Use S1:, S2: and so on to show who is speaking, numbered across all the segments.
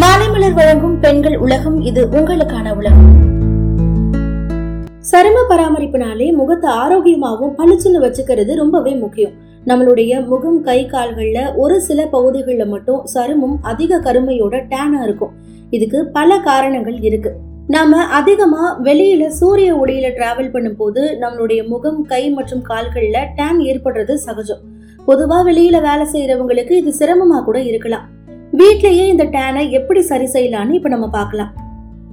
S1: மாலைமலர் வழங்கும் பெண்கள் உலகம் இது உங்களுக்கான உலகம். சரும பராமரிப்புனாலே முகத்தை ஆரோக்கியமாகவும் பளிச்சுன்னு வச்சுக்கிறது ரொம்பவே முக்கியம். நம்மளுடைய முகம் கை கால்கள்ல ஒரு சில பகுதிகளில் மட்டும் சருமம் அதிக கருமையோட டேனா இருக்கும். இதுக்கு பல காரணங்கள் இருக்கு. நாம அதிகமா வெளியில சூரிய ஒளியில டிராவல் பண்ணும்போது நம்மளுடைய முகம் கை மற்றும் கால்கள்ல டேன் ஏற்படுறது சகஜம். பொதுவா வெளியில வேலை செய்யறவங்களுக்கு இது சிரமமா கூட இருக்கலாம். வீட்லயே இந்த டேனை எப்படி சரி செய்யலாம்னு இப்ப நம்ம பார்க்கலாம்.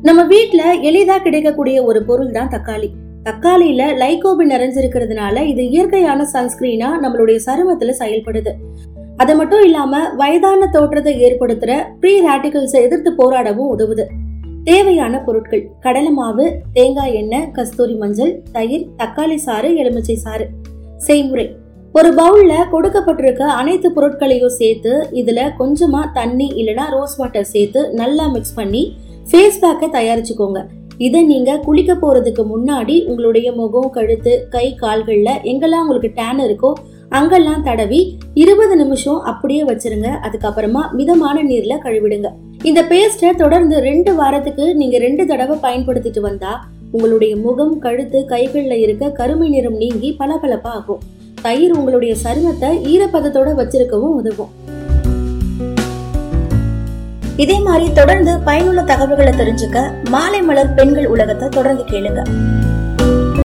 S1: நம்ம வீட்ல எளிதா கிடைக்கக்கூடிய ஒரு பொருள் தான் தக்காளி. தக்காளியில லைகோபின் நிறைஞ்சிருக்கிறதுனால இது இயற்கையான சன்ஸ்கிரீனா நம்மளுடைய சருமத்துல செயல்படுது. அது மட்டும் இல்லாம வயதான தோற்றத்தை ஏற்படுத்துற ப்ரீ ரேட்டிகல்ஸை எதிர்த்து போராடவும் உதவுது. தேவையான பொருட்கள் கடலை மாவு தேங்காய் எண்ணெய் கஸ்தூரி மஞ்சள் தயிர் தக்காளி சாறு எலுமிச்சை சாறு. செய்முறை. ஒரு பவுல்ல கொடுக்கப்பட்டிருக்க அனைத்து பொருட்களையும் சேர்த்து இதுல கொஞ்சமா தண்ணி இல்லனா ரோஸ் வாட்டர் சேர்த்து நல்லா மிக்ஸ் பண்ணி ஃபேஸ் பேக்கை தயாரிச்சுக்கோங்க. இதை நீங்க குளிக்க போறதுக்கு முன்னாடி உங்களுடைய முகம் கழுத்து கை கால்கள்ல எங்கெல்லாம் உங்களுக்கு டேன் இருக்கோ அங்கெல்லாம் தடவி இருபது நிமிஷம் அப்படியே வச்சிருங்க. அதுக்கப்புறமா மிதமான நீர்ல கழுவிடுங்க. இந்த பேஸ்ட்டை தொடர்ந்து ரெண்டு வாரத்துக்கு நீங்க ரெண்டு தடவை பயன்படுத்திட்டு வந்தா உங்களுடைய முகம் கழுத்து கைகள்ல இருக்க கருமை நிறம் நீங்கி பளபளப்பாகும். ஆகும் தயிர் உங்களுடைய சருமத்தை ஈரப்பதத்தோட வச்சிருக்கவும் உதவும். இதே மாதிரி தொடர்ந்து பயனுள்ள தகவல்களை தெரிஞ்சுக்க மாலை மலர் பெண்கள் உலகத்தை தொடர்ந்து கேளுங்க.